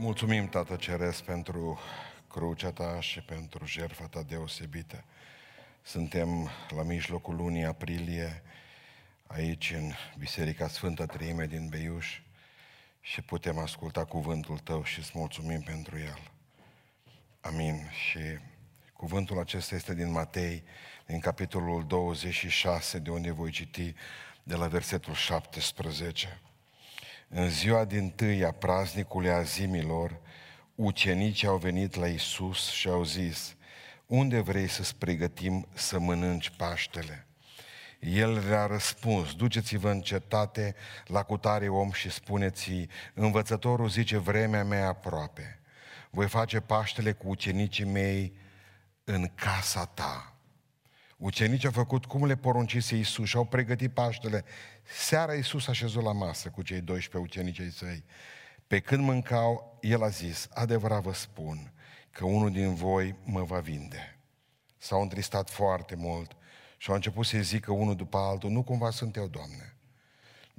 Mulțumim, Tată Ceresc, pentru crucea Ta și pentru jertfa Ta deosebită. Suntem la mijlocul lunii aprilie, aici în Biserica Sfântă Treime din Beiuș și putem asculta cuvântul Tău și îți mulțumim pentru el. Amin. Și cuvântul acesta este din Matei, din capitolul 26, de unde voi citi de la versetul 17. În ziua din tâi a praznicului azimilor, ucenicii au venit la Isus și au zis, unde vrei să-ți pregătim să mănânci Paștele? El le-a răspuns, duceți-vă în cetate la cutare om și spuneți învățătorul zice, vremea mea aproape. Voi face Paștele cu ucenicii mei în casa ta. Ucenicii au făcut cum le poruncise Iisus și au pregătit Paștele. Seara Iisus a șezut la masă cu cei 12 ucenicii săi. Pe când mâncau, el a zis, adevărat vă spun că unul din voi mă va vinde. S-au întristat foarte mult și au început să-i zică unul după altul, nu cumva sunt eu, Doamne.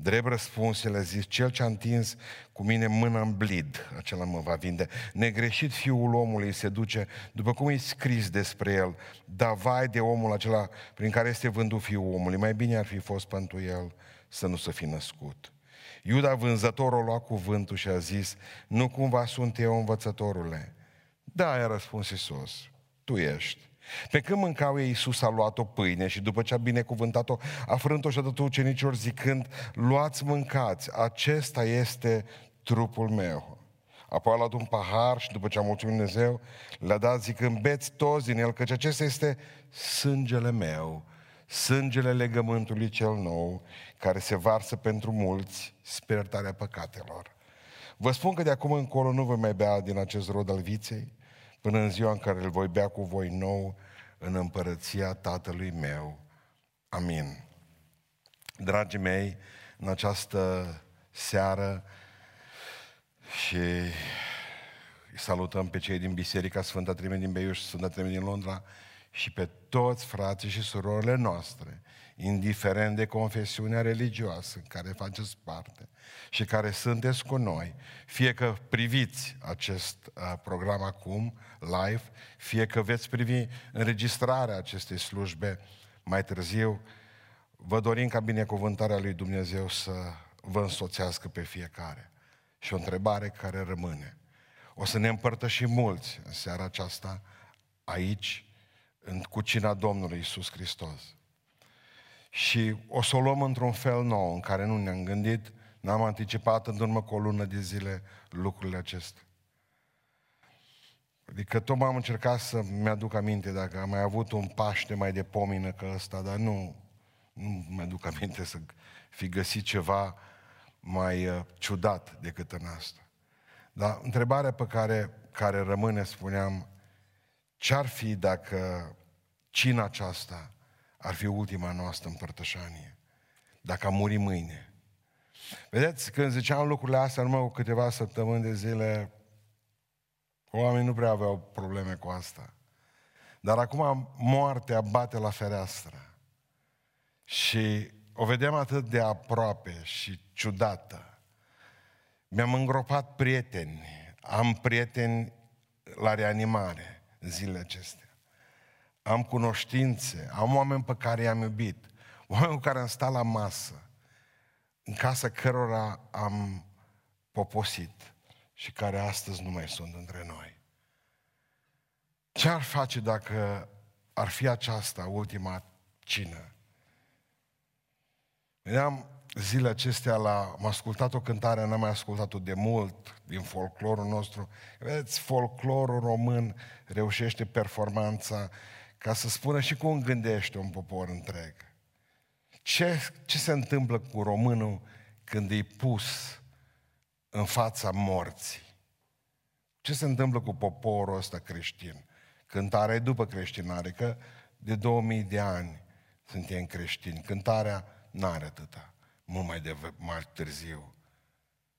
Drept răspuns, el a zis, cel ce a întins cu mine mâna în blid, acela mă va vinde. Negreșit fiul omului se duce, după cum e scris despre el, da vai de omul acela prin care este vândut fiul omului. Mai bine ar fi fost pentru el să nu să fi născut. Iuda vânzătorul a luat cuvântul și a zis, nu cumva sunt eu învățătorule? Da, i-a răspuns Iisus, tu ești. Pe când mâncau ei, Iisus a luat o pâine și după ce a binecuvântat-o, a frânt-o și a dat-o ucenicilor zicând, luați mâncați, acesta este trupul meu. Apoi a luat un pahar și după ce a mulțumit Dumnezeu, le-a dat zicând, beți toți din el, căci acesta este sângele meu, sângele legământului cel nou, care se varsă pentru mulți spre iertarea păcatelor. Vă spun că de acum încolo nu voi mai bea din acest rod al viței, până în ziua în care îl voi bea cu voi nou în împărăția Tatălui meu. Amin. Dragii mei, în această seară și îi salutăm pe cei din Biserica Sfânta Trime din Beiuș, Sfânta Trime din Londra și pe toți frații și surorile noastre, indiferent de confesiunea religioasă în care faceți parte și care sunteți cu noi, fie că priviți acest uh, program acum, live, fie că veți privi înregistrarea acestei slujbe mai târziu, vă dorim ca binecuvântarea lui Dumnezeu să vă însoțească pe fiecare. Și o întrebare care rămâne. O să ne împărtășim mulți în seara aceasta aici, în cucina Domnului Isus Hristos. Și o să o luăm într-un fel nou, în care nu ne-am gândit, n-am anticipat în urmă cu o lună de zile lucrurile acestea. Adică tot m-am încercat să mi-aduc aminte dacă am mai avut un Paște mai de pomină ca ăsta, dar nu, nu mi-aduc aminte să fi găsit ceva mai uh, ciudat decât în asta. Dar întrebarea pe care, care rămâne, spuneam, ce-ar fi dacă cina aceasta ar fi ultima noastră împărtășanie? Dacă am muri mâine? Vedeți, când ziceam lucrurile astea, numai cu câteva săptămâni de zile, oamenii nu prea aveau probleme cu asta. Dar acum moartea bate la fereastră. Și o vedem atât de aproape și ciudată. Mi-am îngropat prieteni. Am prieteni la reanimare zilele acestea. Am cunoștințe, am oameni pe care i-am iubit, oameni cu care am stat la masă, în casa cărora am poposit și care astăzi nu mai sunt între noi. Ce ar face dacă ar fi aceasta ultima cină? Vedeam zilele acestea la, am ascultat o cântare, n-am mai ascultat-o de mult, din folclorul nostru. Vedeți, folclorul român reușește performanța ca să spună și cum gândește un popor întreg. Ce, ce se întâmplă cu românul când e pus în fața morții? Ce se întâmplă cu poporul ăsta creștin? Cântarea e după creștinare, că de 2000 de ani suntem creștini. Cântarea n-are atâta, mult mai, de, mai târziu.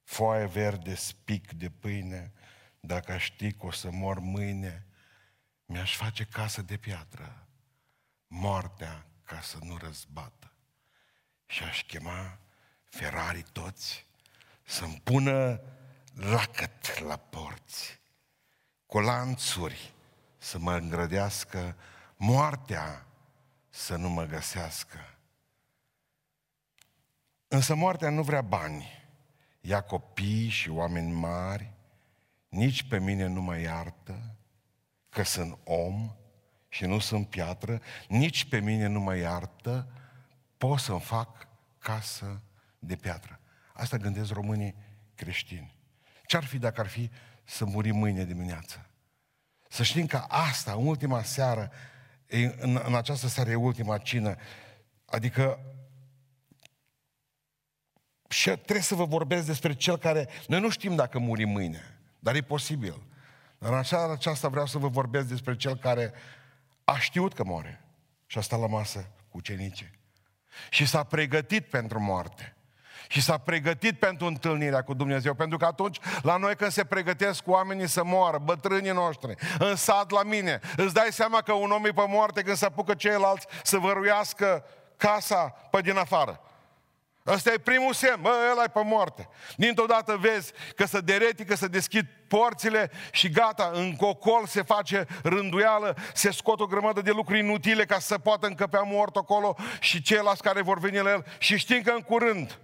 Foaie verde, spic de pâine, dacă știi că o să mor mâine, mi-aș face casă de piatră, moartea ca să nu răzbată. Și aș chema Ferrari toți să-mi pună lacăt la port cu lanțuri să mă îngrădească, moartea să nu mă găsească. Însă moartea nu vrea bani, ia copii și oameni mari, nici pe mine nu mă iartă, că sunt om și nu sunt piatră, nici pe mine nu mă iartă, pot să-mi fac casă de piatră. Asta gândesc românii creștini. Ce-ar fi dacă ar fi să murim mâine dimineață? Să știm că asta, în ultima seară, în, în această seară e ultima cină, adică și trebuie să vă vorbesc despre cel care... Noi nu știm dacă murim mâine, dar e posibil. Dar în seara aceasta vreau să vă vorbesc despre cel care a știut că moare și a stat la masă cu ucenicii. Și s-a pregătit pentru moarte. Și s-a pregătit pentru întâlnirea cu Dumnezeu. Pentru că atunci, la noi când se pregătesc oamenii să moară, bătrânii noștri, în sat la mine, îți dai seama că un om e pe moarte când se apucă ceilalți să văruiască casa pe din afară. Ăsta e primul semn, bă, ăla e pe moarte. Dintr-o dată vezi că se dereti, că se deschid porțile și gata, în cocol se face rânduială, se scot o grămadă de lucruri inutile ca să poată încăpea mort acolo și ceilalți care vor veni la el și știm că în curând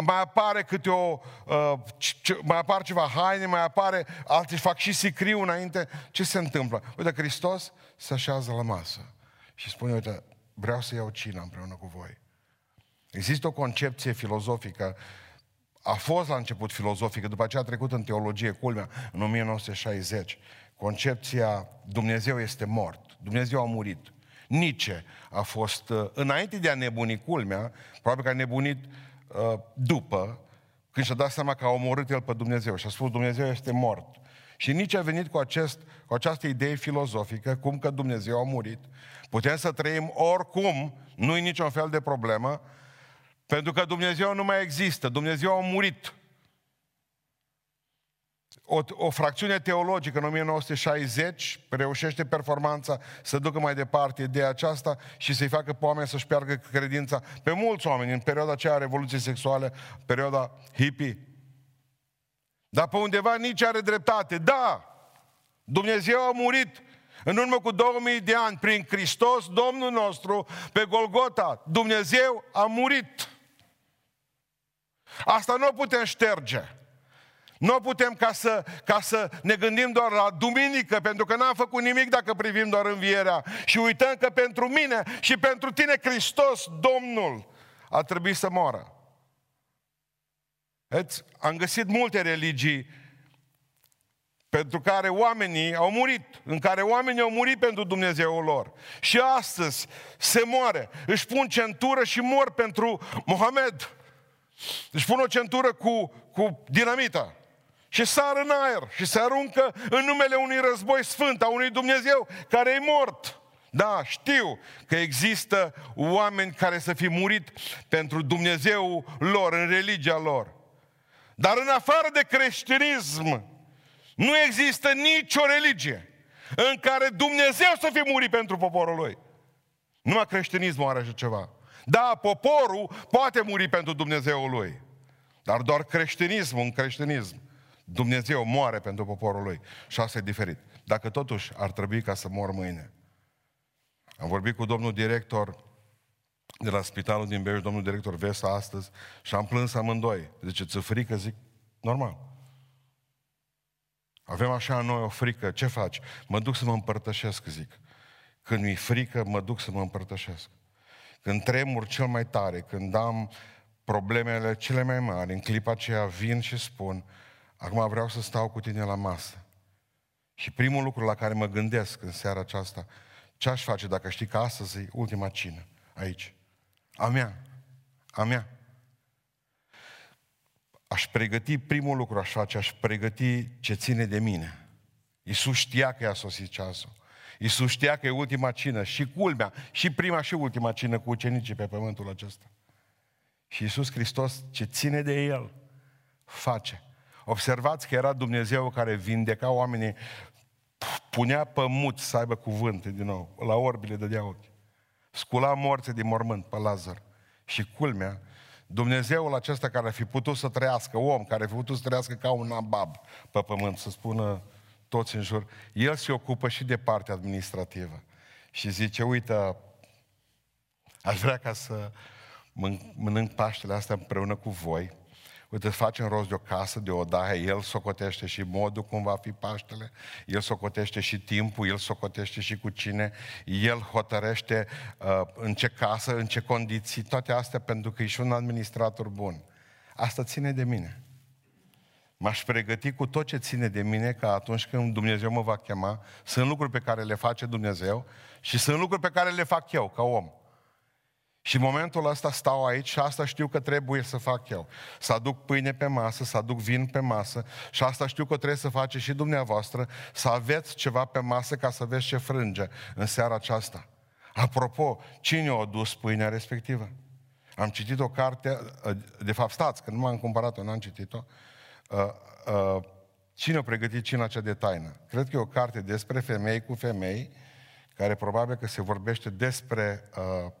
mai apare câte o, uh, ce, mai apar ceva haine, mai apare, alții fac și sicriu înainte. Ce se întâmplă? Uite, Hristos se așează la masă și spune, uite, vreau să iau cina împreună cu voi. Există o concepție filozofică, a fost la început filozofică, după aceea a trecut în teologie, culmea, în 1960. Concepția Dumnezeu este mort, Dumnezeu a murit. Nice a fost, uh, înainte de a nebuni culmea, probabil că a nebunit uh, după, când și-a dat seama că a omorât el pe Dumnezeu și a spus Dumnezeu este mort. Și nici a venit cu, acest, cu această idee filozofică, cum că Dumnezeu a murit. Putem să trăim oricum, nu-i niciun fel de problemă, pentru că Dumnezeu nu mai există, Dumnezeu a murit. O, o fracțiune teologică în 1960 reușește performanța să ducă mai departe ideea aceasta și să-i facă pe oameni să-și piardă credința pe mulți oameni în perioada aceea a Revoluției Sexuale, perioada hippie. Dar pe undeva nici are dreptate. Da, Dumnezeu a murit în urmă cu 2000 de ani prin Hristos, Domnul nostru, pe Golgota. Dumnezeu a murit. Asta nu o putem șterge. Nu putem ca să, ca să ne gândim doar la duminică, pentru că n-am făcut nimic dacă privim doar învierea și uităm că pentru mine și pentru tine Hristos, Domnul, a trebuit să moară. Vedeți? Am găsit multe religii pentru care oamenii au murit, în care oamenii au murit pentru Dumnezeu lor. Și astăzi se moare, își pun centură și mor pentru Mohamed. Își pun o centură cu, cu dinamita și sar în aer și se aruncă în numele unui război sfânt, a unui Dumnezeu care e mort. Da, știu că există oameni care să fi murit pentru Dumnezeu lor, în religia lor. Dar în afară de creștinism, nu există nicio religie în care Dumnezeu să fi murit pentru poporul lui. Numai creștinismul are așa ceva. Da, poporul poate muri pentru Dumnezeul lui. Dar doar creștinismul, în creștinism, Dumnezeu moare pentru poporul lui. Și asta e diferit. Dacă totuși ar trebui ca să mor mâine. Am vorbit cu domnul director de la spitalul din Beiuș, domnul director Vesa astăzi, și am plâns amândoi. Zice, ți frică? Zic, normal. Avem așa noi o frică, ce faci? Mă duc să mă împărtășesc, zic. Când mi-e frică, mă duc să mă împărtășesc. Când tremur cel mai tare, când am problemele cele mai mari, în clipa aceea vin și spun, acum vreau să stau cu tine la masă. Și primul lucru la care mă gândesc în seara aceasta, ce aș face dacă știi că astăzi e ultima cină aici? A mea. A mea. Aș pregăti, primul lucru aș face, aș pregăti ce ține de mine. Iisus știa că i-a sosit ceasul. Iisus știa că e ultima cină și culmea, și prima și ultima cină cu ucenicii pe pământul acesta. Și Iisus Hristos, ce ține de El, face. Observați că era Dumnezeu care vindeca oamenii, punea pămut să aibă cuvânt din nou, la orbile de ochi. Scula morțe din mormânt pe Lazar. Și culmea, Dumnezeul acesta care ar fi putut să trăiască, om care ar fi putut să trăiască ca un nabab pe pământ, să spună toți în jur. El se ocupă și de partea administrativă. Și zice, uite, aș vrea ca să mănânc Paștele astea împreună cu voi, Uite, facem rost de o casă, de o daie, el socotește și modul cum va fi Paștele, el socotește și timpul, el socotește și cu cine, el hotărește uh, în ce casă, în ce condiții, toate astea pentru că e și un administrator bun. Asta ține de mine. M-aș pregăti cu tot ce ține de mine ca atunci când Dumnezeu mă va chema, sunt lucruri pe care le face Dumnezeu și sunt lucruri pe care le fac eu ca om. Și în momentul ăsta stau aici și asta știu că trebuie să fac eu. Să aduc pâine pe masă, să aduc vin pe masă și asta știu că trebuie să faceți și dumneavoastră, să aveți ceva pe masă ca să vezi ce frânge în seara aceasta. Apropo, cine a adus pâinea respectivă? Am citit o carte, de fapt stați, că nu m-am cumpărat-o, n-am citit-o. Uh, uh, cine a pregătit cina cea de taină? Cred că e o carte despre femei cu femei, care probabil că se vorbește despre uh,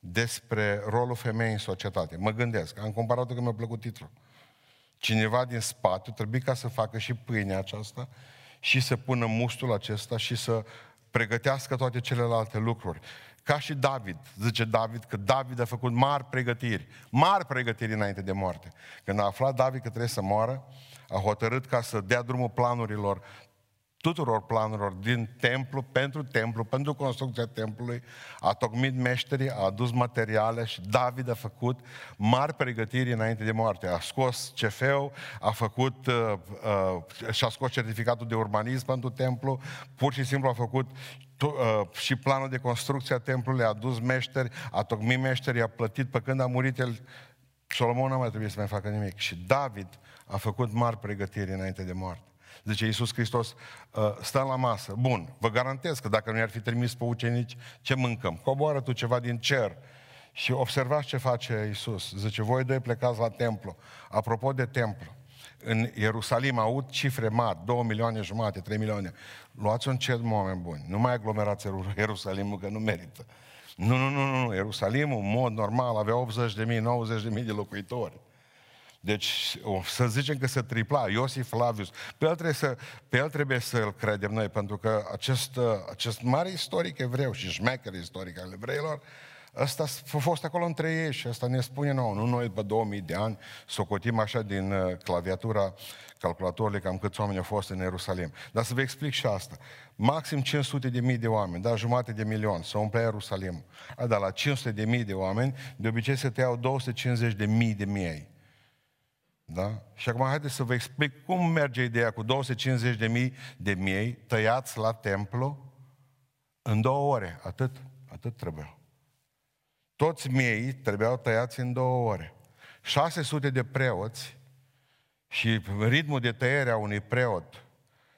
despre rolul femeii în societate. Mă gândesc, am comparat-o că mi-a plăcut titlul. Cineva din spate trebuie ca să facă și pâinea aceasta și să pună mustul acesta și să pregătească toate celelalte lucruri. Ca și David, zice David, că David a făcut mari pregătiri, mari pregătiri înainte de moarte. Când a aflat David că trebuie să moară, a hotărât ca să dea drumul planurilor tuturor planurilor din templu, pentru templu, pentru construcția templului, a tocmit meșterii, a adus materiale și David a făcut mari pregătiri înainte de moarte. A scos cefeu, a făcut uh, uh, și-a scos certificatul de urbanism pentru templu, pur și simplu a făcut tu, uh, și planul de construcție a templului, a adus meșteri, a tocmit meșterii, a plătit, pe când a murit el, Solomon nu mai trebuie să mai facă nimic. Și David a făcut mari pregătiri înainte de moarte. Zice Iisus Hristos, ă, stăm la masă. Bun, vă garantez că dacă nu i-ar fi trimis pe ucenici, ce mâncăm? Coboară tu ceva din cer. Și observați ce face Iisus. Zice, voi doi plecați la templu. Apropo de templu, în Ierusalim aud cifre mari, 2 milioane jumate, 3 milioane. Luați un cet, oameni buni. Nu mai aglomerați Ierusalimul, că nu merită. Nu, nu, nu, nu. Ierusalimul, în mod normal, avea 80 de mii, 90 de mii de locuitori. Deci, să zicem că se tripla, Iosif Flavius. Pe el trebuie, să, pe el trebuie să-l credem noi, pentru că acest, acest mare istoric evreu și șmecher istoric al evreilor, ăsta a fost acolo între ei și asta ne spune nouă. Nu noi după 2000 de ani socotim așa din uh, claviatura calculatorului cam câți oameni au fost în Ierusalim. Dar să vă explic și asta. Maxim 500 de mii de oameni, da, jumate de milion, să umple Ierusalim. Dar la 500 de mii de oameni, de obicei se tăiau 250 de mii de miei. Da? Și acum haideți să vă explic cum merge ideea cu 250 de mii de miei tăiați la templu în două ore. Atât, atât trebuiau. Toți miei trebuiau tăiați în două ore. 600 de preoți și ritmul de tăiere a unui preot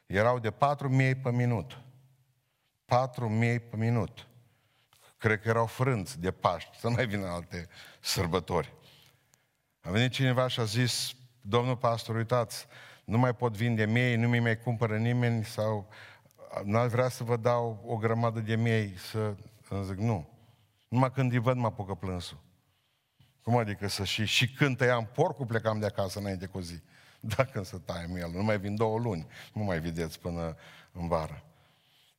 erau de 4.000 pe minut. 4.000 pe minut. Cred că erau frânți de Paști, să mai vină alte sărbători. A venit cineva și a zis, domnul pastor, uitați, nu mai pot vinde miei, nu mi mai cumpără nimeni sau n-ar vrea să vă dau o grămadă de miei să... Îmi zic, nu. Numai când îi văd mă apucă plânsul. Cum adică să și, și când tăiam porcul plecam de acasă înainte cu zi. Dacă să taiem el, nu mai vin două luni, nu mai vedeți până în vară.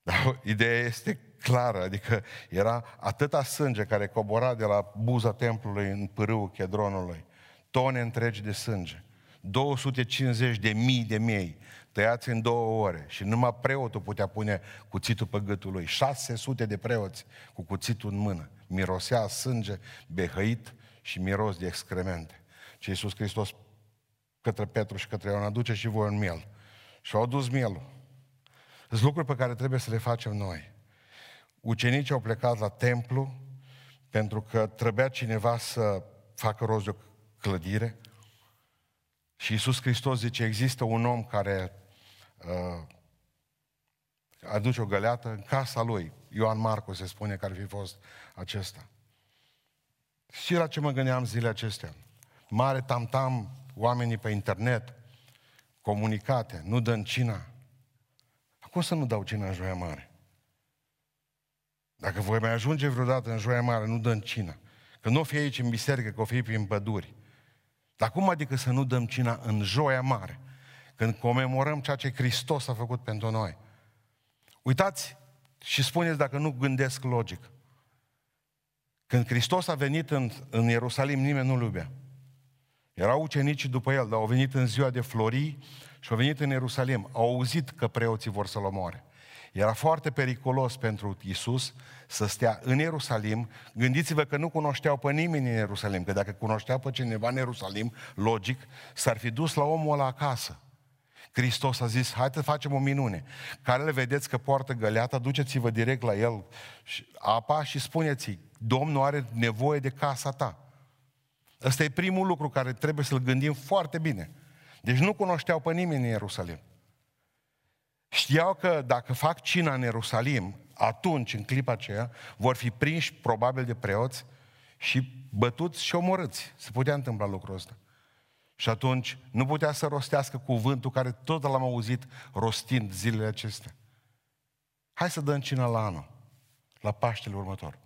Dar ideea este clară, adică era atâta sânge care cobora de la buza templului în pârâul chedronului, tone întregi de sânge. 250 de mii de miei tăiați în două ore și numai preotul putea pune cuțitul pe gâtul lui. 600 de preoți cu cuțitul în mână. Mirosea sânge, behăit și miros de excremente. Și Iisus Hristos către Petru și către Ioan aduce și voi un miel. Și au adus mielul. Sunt lucruri pe care trebuie să le facem noi. Ucenicii au plecat la templu pentru că trebuia cineva să facă rost de o clădire, și Iisus Hristos zice, există un om care uh, aduce o găleată în casa lui. Ioan Marcu se spune că ar fi fost acesta. Și la ce mă gândeam zilele acestea? Mare tamtam, oamenii pe internet, comunicate, nu dăm cina. Cum să nu dau cina în Joia Mare? Dacă voi mai ajunge vreodată în Joia Mare, nu dăm cina. Că nu o fi aici în biserică, că o fi prin păduri. Dar cum adică să nu dăm cina în joia mare? când comemorăm ceea ce Hristos a făcut pentru noi. Uitați și spuneți dacă nu gândesc logic. Când Hristos a venit în, în Ierusalim, nimeni nu-L iubea. Erau ucenicii după el, dar au venit în ziua de florii și au venit în Ierusalim. Au auzit că preoții vor să-L omoare. Era foarte periculos pentru Isus să stea în Ierusalim. Gândiți-vă că nu cunoșteau pe nimeni în Ierusalim, că dacă cunoșteau pe cineva în Ierusalim, logic, s-ar fi dus la omul ăla acasă. Hristos a zis, hai să facem o minune. Care le vedeți că poartă găleata, duceți-vă direct la el apa și spuneți-i, Domnul are nevoie de casa ta. Ăsta e primul lucru care trebuie să-l gândim foarte bine. Deci nu cunoșteau pe nimeni în Ierusalim. Știau că dacă fac cina în Ierusalim, atunci, în clipa aceea, vor fi prinși probabil de preoți și bătuți și omorâți. Se putea întâmpla lucrul ăsta. Și atunci nu putea să rostească cuvântul care tot l-am auzit rostind zilele acestea. Hai să dăm cină la anul, la Paștele următor.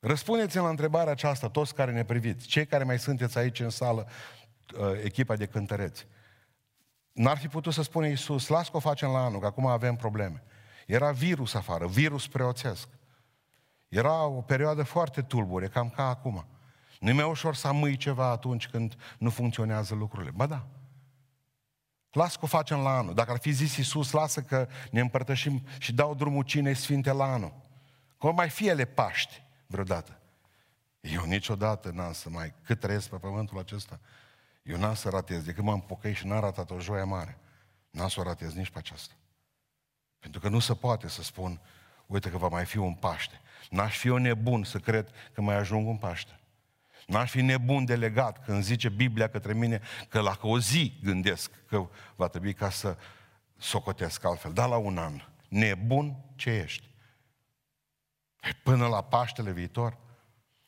Răspundeți-mi la întrebarea aceasta, toți care ne priviți, cei care mai sunteți aici în sală, uh, echipa de cântăreți. N-ar fi putut să spune Iisus, las că o facem la anul, că acum avem probleme. Era virus afară, virus preoțesc. Era o perioadă foarte tulbure, cam ca acum. Nu-i mai ușor să amâi ceva atunci când nu funcționează lucrurile. Ba da. Las că o facem la anul. Dacă ar fi zis Iisus, lasă că ne împărtășim și dau drumul cinei sfinte la anul. Că mai fie ele Paști vreodată. Eu niciodată n-am să mai, cât trăiesc pe pământul acesta, eu n-am să ratez, decât m-am pocăit și n-am ratat o joie mare. N-am să o ratez nici pe aceasta. Pentru că nu se poate să spun, uite că va mai fi un Paște. N-aș fi o nebun să cred că mai ajung un Paște. N-aș fi nebun delegat când zice Biblia către mine că la o zi gândesc că va trebui ca să socotesc altfel. Dar la un an. Nebun ce ești. Până la Paștele viitor.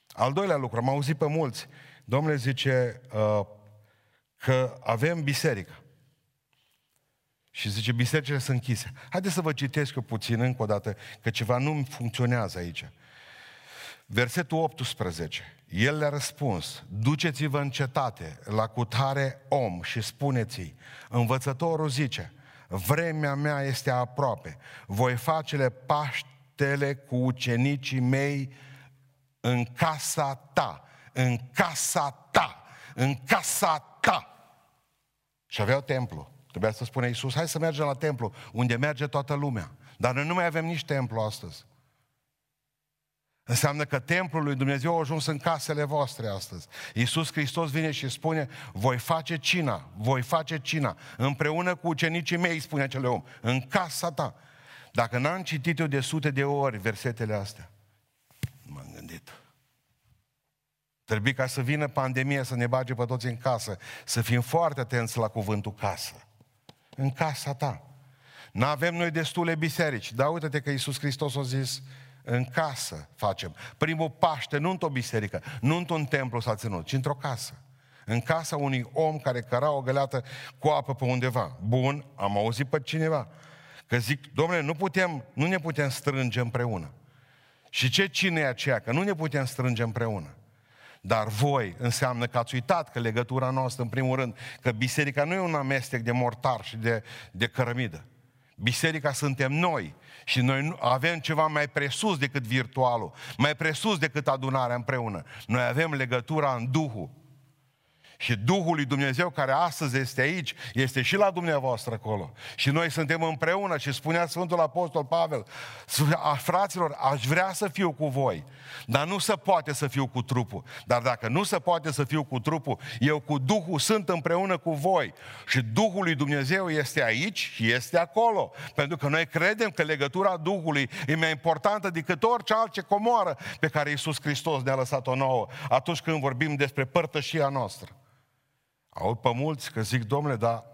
Al doilea lucru, am auzit pe mulți. Domnule zice uh, că avem biserică. Și zice, bisericile sunt închise. Haideți să vă citesc eu puțin încă o dată, că ceva nu funcționează aici. Versetul 18. El le-a răspuns, duceți-vă în cetate la cutare om și spuneți-i, învățătorul zice, vremea mea este aproape, voi face paștele cu ucenicii mei în casa ta, în casa ta, în casa ta. Și aveau templu. Trebuia să spune Iisus, hai să mergem la templu, unde merge toată lumea. Dar noi nu mai avem nici templu astăzi. Înseamnă că templul lui Dumnezeu a ajuns în casele voastre astăzi. Iisus Hristos vine și spune, voi face cina, voi face cina, împreună cu ucenicii mei, spune acele om, în casa ta. Dacă n-am citit eu de sute de ori versetele astea, m-am gândit. Trebuie ca să vină pandemia să ne bage pe toți în casă, să fim foarte atenți la cuvântul casă. În casa ta. Nu avem noi destule biserici, dar uite-te că Iisus Hristos a zis, în casă facem. Primul Paște, nu într-o biserică, nu într-un templu s-a ținut, ci într-o casă. În casa unui om care căra o găleată cu apă pe undeva. Bun, am auzit pe cineva. Că zic, domnule, nu putem, nu ne putem strânge împreună. Și ce cine e aceea? Că nu ne putem strânge împreună. Dar voi înseamnă că ați uitat că legătura noastră, în primul rând, că biserica nu e un amestec de mortar și de, de cărămidă. Biserica suntem noi și noi avem ceva mai presus decât virtualul, mai presus decât adunarea împreună. Noi avem legătura în Duhul. Și Duhul lui Dumnezeu care astăzi este aici, este și la dumneavoastră acolo. Și noi suntem împreună și spunea Sfântul Apostol Pavel, fraților, aș vrea să fiu cu voi, dar nu se poate să fiu cu trupul. Dar dacă nu se poate să fiu cu trupul, eu cu Duhul sunt împreună cu voi. Și Duhul lui Dumnezeu este aici și este acolo. Pentru că noi credem că legătura Duhului e mai importantă decât orice altce comoară pe care Iisus Hristos ne-a lăsat-o nouă atunci când vorbim despre părtășia noastră. Aud pe mulți că zic, domnule, dar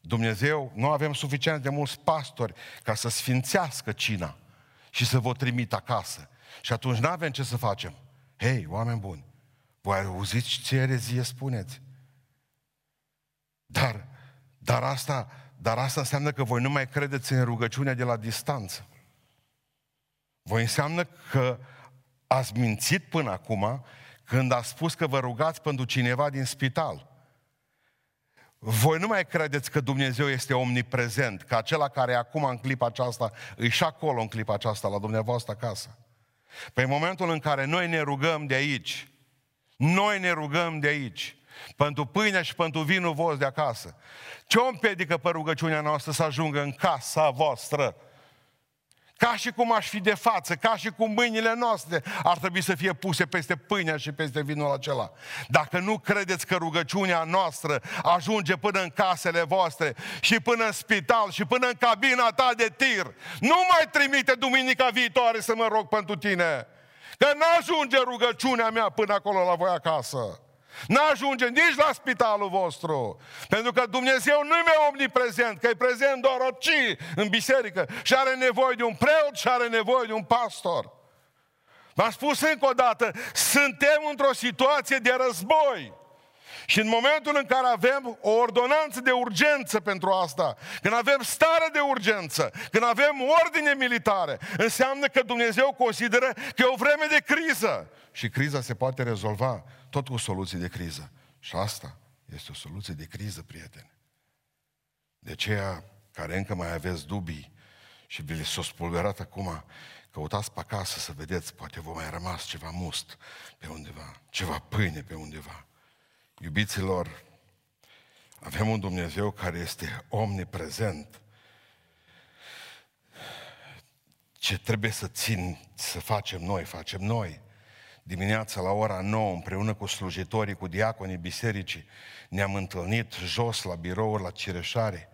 Dumnezeu, nu avem suficient de mulți pastori ca să sfințească cina și să vă trimit acasă. Și atunci nu avem ce să facem. Hei, oameni buni, voi auziți ce erezie spuneți? Dar, dar asta, dar asta înseamnă că voi nu mai credeți în rugăciunea de la distanță. Voi înseamnă că ați mințit până acum când a spus că vă rugați pentru cineva din spital. Voi nu mai credeți că Dumnezeu este omniprezent, că acela care e acum în clipa aceasta, îi și acolo în clipa aceasta, la dumneavoastră acasă. Pe momentul în care noi ne rugăm de aici, noi ne rugăm de aici, pentru pâinea și pentru vinul vostru de acasă. Ce o împiedică pe rugăciunea noastră să ajungă în casa voastră? Ca și cum aș fi de față, ca și cum mâinile noastre ar trebui să fie puse peste pâinea și peste vinul acela. Dacă nu credeți că rugăciunea noastră ajunge până în casele voastre și până în spital și până în cabina ta de tir, nu mai trimite duminica viitoare să mă rog pentru tine. Că nu ajunge rugăciunea mea până acolo la voi acasă. N-ajunge nici la spitalul vostru. Pentru că Dumnezeu nu e omniprezent, că e prezent doar orice în biserică și are nevoie de un preot și are nevoie de un pastor. V-am spus încă o dată, suntem într-o situație de război. Și în momentul în care avem o ordonanță de urgență pentru asta, când avem stare de urgență, când avem ordine militare, înseamnă că Dumnezeu consideră că e o vreme de criză. Și criza se poate rezolva tot cu soluții de criză. Și asta este o soluție de criză, prieteni. De aceea care încă mai aveți dubii și vi le s-o spulberat acum, căutați pe acasă să vedeți, poate vă mai rămas ceva must pe undeva, ceva pâine pe undeva. Iubiților, avem un Dumnezeu care este omniprezent. Ce trebuie să țin, să facem noi, facem noi. Dimineața la ora 9, împreună cu slujitorii, cu diaconii bisericii, ne-am întâlnit jos la birouri, la Cireșare,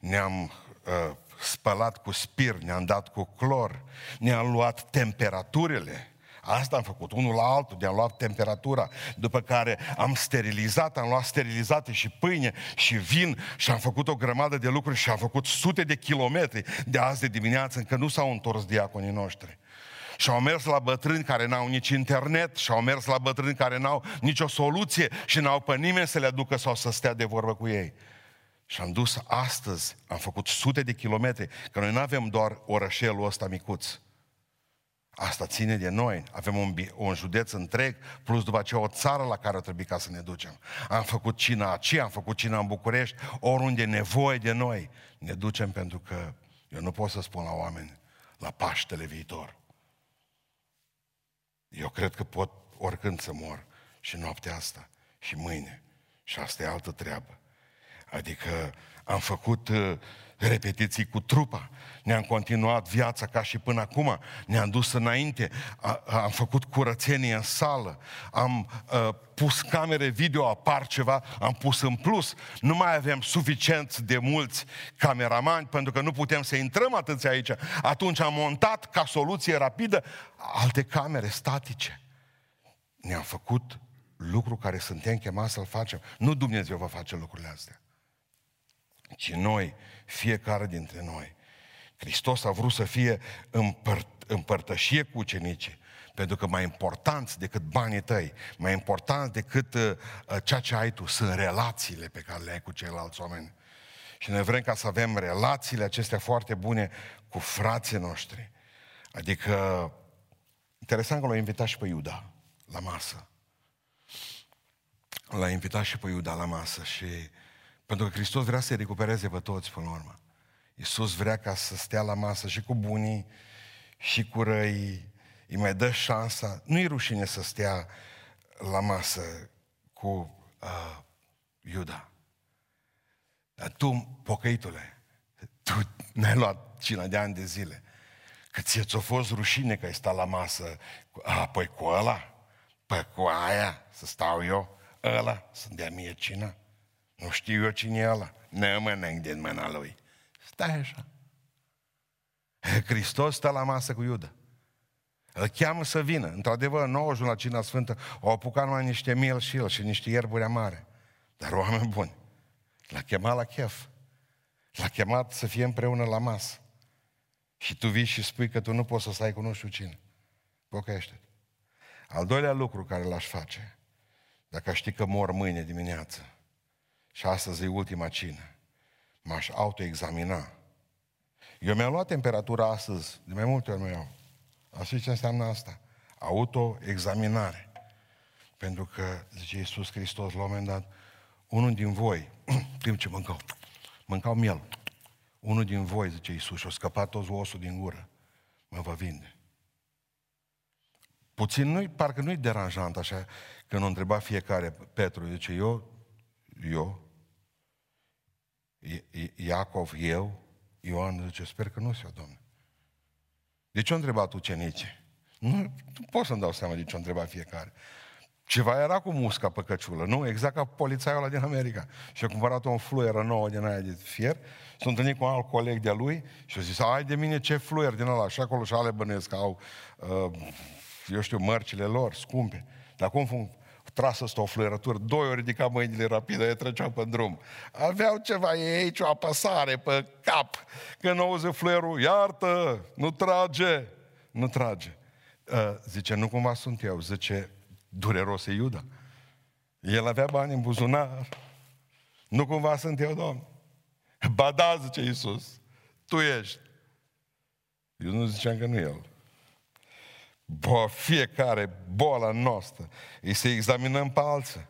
ne-am uh, spălat cu spir, ne-am dat cu clor, ne-am luat temperaturile, Asta am făcut, unul la altul, de-am luat temperatura, după care am sterilizat, am luat sterilizate și pâine și vin și am făcut o grămadă de lucruri și am făcut sute de kilometri de azi de dimineață, încă nu s-au întors diaconii noștri. Și au mers la bătrâni care n-au nici internet, și au mers la bătrâni care n-au nicio soluție și n-au pe nimeni să le aducă sau să stea de vorbă cu ei. Și am dus astăzi, am făcut sute de kilometri, că noi nu avem doar orășelul ăsta micuț. Asta ține de noi. Avem un, un județ întreg, plus după aceea o țară la care trebuie ca să ne ducem. Am făcut cina aici, am făcut cina în București, oriunde e nevoie de noi. Ne ducem pentru că eu nu pot să spun la oameni la Paștele viitor. Eu cred că pot oricând să mor și noaptea asta și mâine. Și asta e altă treabă. Adică am făcut uh, repetiții cu trupa, ne-am continuat viața ca și până acum, ne-am dus înainte, a, am făcut curățenie în sală, am a, pus camere video, apar ceva, am pus în plus. Nu mai avem suficient de mulți cameramani pentru că nu putem să intrăm atâția aici. Atunci am montat ca soluție rapidă alte camere statice. Ne-am făcut lucru care suntem chemați să-l facem. Nu Dumnezeu va face lucrurile astea ci noi, fiecare dintre noi. Hristos a vrut să fie împăr- împărtășie cu ucenicii, pentru că mai important decât banii tăi, mai important decât uh, uh, ceea ce ai tu, sunt relațiile pe care le ai cu ceilalți oameni. Și noi vrem ca să avem relațiile acestea foarte bune cu frații noștri. Adică, interesant că l-a invitat și pe Iuda la masă. L-a invitat și pe Iuda la masă și pentru că Hristos vrea să-i recupereze pe toți până la urmă. Iisus vrea ca să stea la masă și cu bunii și cu răii. Îi mai dă șansa. Nu-i rușine să stea la masă cu uh, Iuda. Dar tu, pocăitule, tu n-ai luat cina de ani de zile. Că ție ți-a fost rușine că ai stat la masă. A, păi cu ăla? Păi cu aia să stau eu? Ăla să-mi dea mie cina? Nu știu eu cine e ăla. Ne mănânc din mâna lui. Stai așa. Hristos stă la masă cu Iuda. Îl cheamă să vină. Într-adevăr, nu au ajuns la cina sfântă, au apucat numai niște miel și el și niște ierburi amare. Dar oameni buni. L-a chemat la chef. L-a chemat să fie împreună la masă. Și tu vii și spui că tu nu poți să stai cu nu știu cine. Pocăiește-te. Al doilea lucru care l-aș face, dacă știi că mor mâine dimineață, și astăzi e ultima cină. M-aș autoexamina. Eu mi-am luat temperatura astăzi, de mai multe ori mi iau. Asta ce înseamnă asta? Autoexaminare. Pentru că, zice Iisus Hristos la un moment dat, unul din voi timp ce mâncau, mâncau miel. Unul din voi, zice Iisus, și-a scăpat toți osul din gură. Mă va vinde. Puțin nu parcă nu-i deranjant așa, când o întreba fiecare, Petru, zice, eu, eu, Iacov, eu, Ioan, zice, sper că nu se Domnule. De ce o întrebat ucenice? Nu, nu pot să-mi dau seama de ce o întreba fiecare. Ceva era cu musca pe căciulă, nu? Exact ca polițaiul ăla din America. Și a cumpărat o fluieră nouă din aia de fier, s-a întâlnit cu un alt coleg de-a lui și a zis, ai de mine ce fluier din ăla. Și acolo și ale bănesc că au, uh, eu știu, mărcile lor, scumpe. Dar cum fun- trasă asta o fluierătură, doi ori ridica mâinile rapide, ei treceau pe drum. Aveau ceva, e aici o apăsare pe cap. Când auzi fluierul, iartă, nu trage, nu trage. Uh, zice, nu cumva sunt eu, zice, dureros e Iuda. El avea bani în buzunar. Nu cumva sunt eu, Domn. Ba da, zice Iisus, tu ești. Eu nu ziceam că nu el. Bă, fiecare boală noastră e să examinăm pe alții.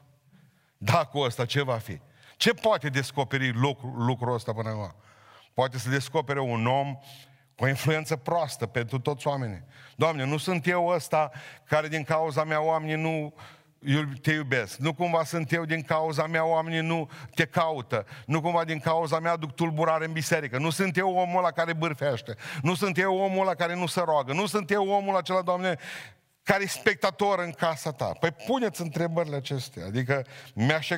Da, cu ăsta ce va fi? Ce poate descoperi lucru, lucrul ăsta până acum? Poate să descopere un om cu o influență proastă pentru toți oamenii. Doamne, nu sunt eu ăsta care din cauza mea oamenii nu te iubesc. Nu cumva sunt eu din cauza mea oamenii nu te caută. Nu cumva din cauza mea duc tulburare în biserică. Nu sunt eu omul ăla care bârfește. Nu sunt eu omul ăla care nu se roagă. Nu sunt eu omul acela, Doamne, care e spectator în casa ta. Păi puneți întrebările acestea. Adică mi-aș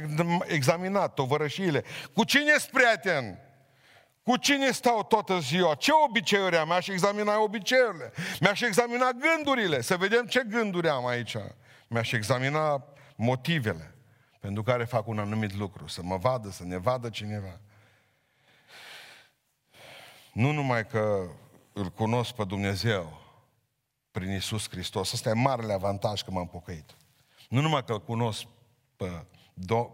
examina tovărășiile. Cu cine ești prieten? Cu cine stau toată ziua? Ce obiceiuri am? Mi-aș examina obiceiurile. Mi-aș examina gândurile. Să vedem ce gânduri am aici. Mi-aș examina motivele pentru care fac un anumit lucru. Să mă vadă, să ne vadă cineva. Nu numai că îl cunosc pe Dumnezeu prin Isus Hristos. Asta e marele avantaj că m-am pocăit. Nu numai că îl cunosc pe,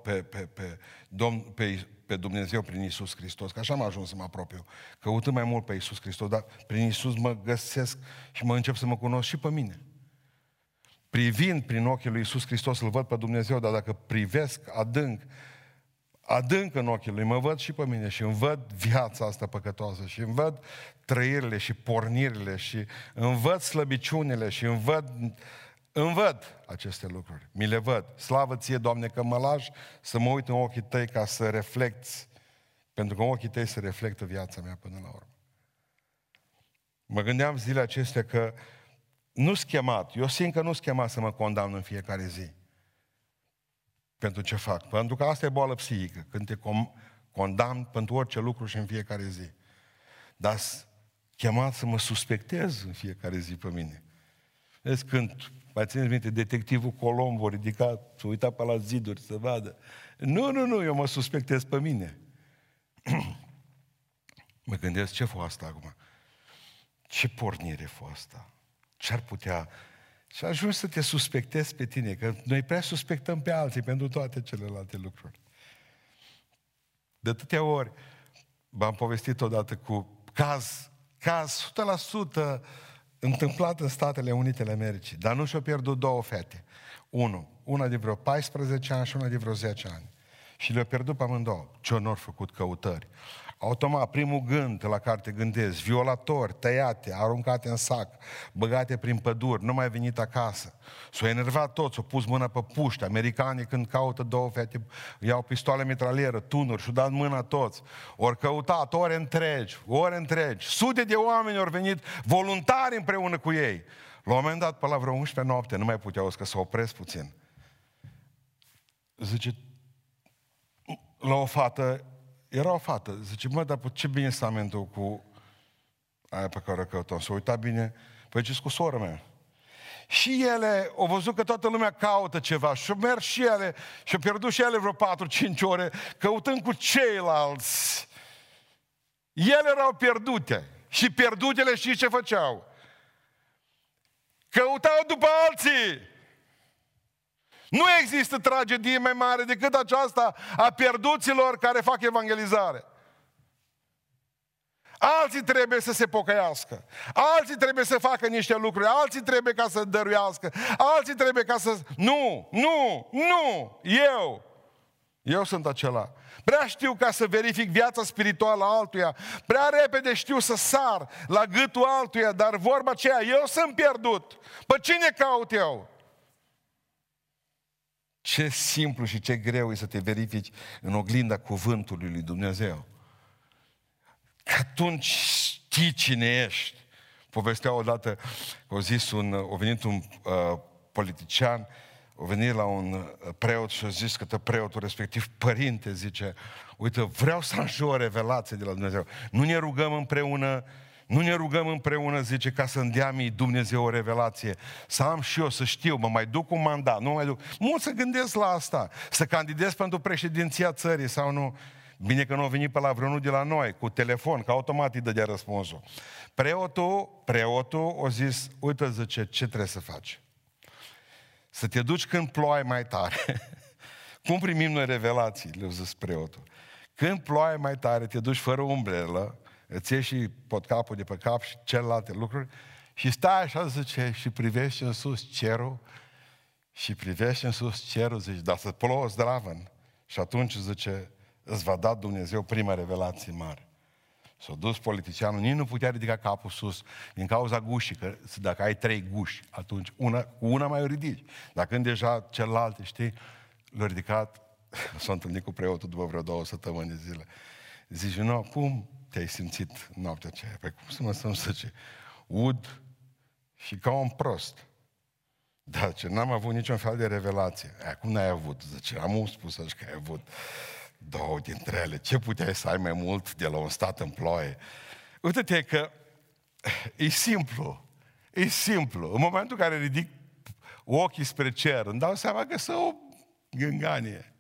pe, pe, pe, Domn, pe, pe Dumnezeu prin Isus Hristos, că așa am ajuns să mă apropiu. Căutând mai mult pe Isus Hristos, dar prin Isus mă găsesc și mă încep să mă cunosc și pe mine. Privind prin ochii lui Isus Hristos, îl văd pe Dumnezeu, dar dacă privesc adânc, adânc în ochii lui, mă văd și pe mine și îmi văd viața asta păcătoasă și îmi văd trăirile și pornirile și îmi văd slăbiciunile și îmi văd îmi văd aceste lucruri. Mi le văd. Slavă ție, Doamne, că mă lași să mă uit în ochii tăi ca să reflecti. Pentru că în ochii tăi se reflectă viața mea până la urmă. Mă gândeam zilele acestea că nu schemat, eu simt că nu schemat să mă condamn în fiecare zi. Pentru ce fac. Pentru că asta e boală psihică, când te condamn pentru orice lucru și în fiecare zi. Dar chemat să mă suspectez în fiecare zi pe mine. Vezi, când mai țineți minte, detectivul Colombo ridicat, să uita pe la ziduri să vadă. Nu, nu, nu, eu mă suspectez pe mine. mă gândesc ce fost asta acum. Ce pornire fost asta? Ce-ar putea... Și ajungi să te suspectezi pe tine, că noi prea suspectăm pe alții pentru toate celelalte lucruri. De atâtea ori v-am povestit odată cu caz, caz 100% întâmplat în Statele Unite ale Americii, dar nu și-au pierdut două fete. Unu, una de vreo 14 ani și una de vreo 10 ani. Și le-au pierdut pe amândouă. Ce onor făcut căutări. Automat, primul gând la care te gândezi, violatori, tăiate, aruncate în sac, băgate prin păduri, nu mai venit acasă. S-au enervat toți, s-au pus mâna pe puște. Americanii când caută două fete, iau pistoale mitralieră, tunuri și-au dat mâna toți. Ori căutat ore întregi, ore întregi. Sute de oameni au venit voluntari împreună cu ei. La un moment dat, pe la vreo 11 noapte, nu mai puteau să se opresc puțin. Zice, la o fată era o fată, zice, mă, dar ce bine stamentul cu aia pe care o căutăm. S-a uitat bine, păi ce cu sora mea. Și ele au văzut că toată lumea caută ceva și merg și ele și au pierdut și ele vreo 4-5 ore căutând cu ceilalți. Ele erau pierdute și pierdutele și ce făceau? Căutau după alții. Nu există tragedie mai mare decât aceasta a pierduților care fac evangelizare. Alții trebuie să se pocăiască. Alții trebuie să facă niște lucruri. Alții trebuie ca să dăruiască. Alții trebuie ca să... Nu, nu, nu, eu. Eu sunt acela. Prea știu ca să verific viața spirituală a altuia. Prea repede știu să sar la gâtul altuia, dar vorba aceea, eu sunt pierdut. Pe cine caut eu? Ce simplu și ce greu e să te verifici în oglinda cuvântului lui Dumnezeu. Că atunci știi cine ești. Povestea odată, a zis un, a venit un uh, politician, a venit la un uh, preot și a zis că preotul respectiv, părinte, zice, uite, vreau să am și o revelație de la Dumnezeu. Nu ne rugăm împreună nu ne rugăm împreună, zice, ca să îndeami Dumnezeu o revelație. Să am și eu, să știu, mă mai duc un mandat, nu mai duc. Mulți să gândesc la asta. Să candidez pentru președinția țării sau nu. Bine că nu a venit pe la vreunul de la noi, cu telefon, că automat îi dădea răspunsul. Preotul, preotul o zis, uite, zice, ce trebuie să faci? Să te duci când ploaie mai tare. Cum primim noi revelații, le-a zis preotul. Când ploaie mai tare, te duci fără umbrelă, îți iei și pot capul de pe cap și celelalte lucruri și stai așa, zice, și privești în sus cerul și privești în sus cerul, zici, dar să plouă zdravăn. Și atunci, zice, îți va da Dumnezeu prima revelație mare. S-a dus politicianul, nici nu putea ridica capul sus din cauza gușii, că dacă ai trei guși, atunci una, cu una mai o ridici. Dar când deja celălalt, știi, l-a ridicat, s-a întâlnit cu preotul după vreo două săptămâni de zile. Zice, nu, cum te-ai simțit noaptea aceea? Păi cum să mă stăm să ce? Ud și ca un prost. Da, ce n-am avut niciun fel de revelație. Acum n-ai avut, zice, am spus așa că ai avut două dintre ele. Ce puteai să ai mai mult de la un stat în ploaie? Uite-te că e simplu. E simplu. În momentul în care ridic ochii spre cer, îmi dau seama că sunt o gânganie.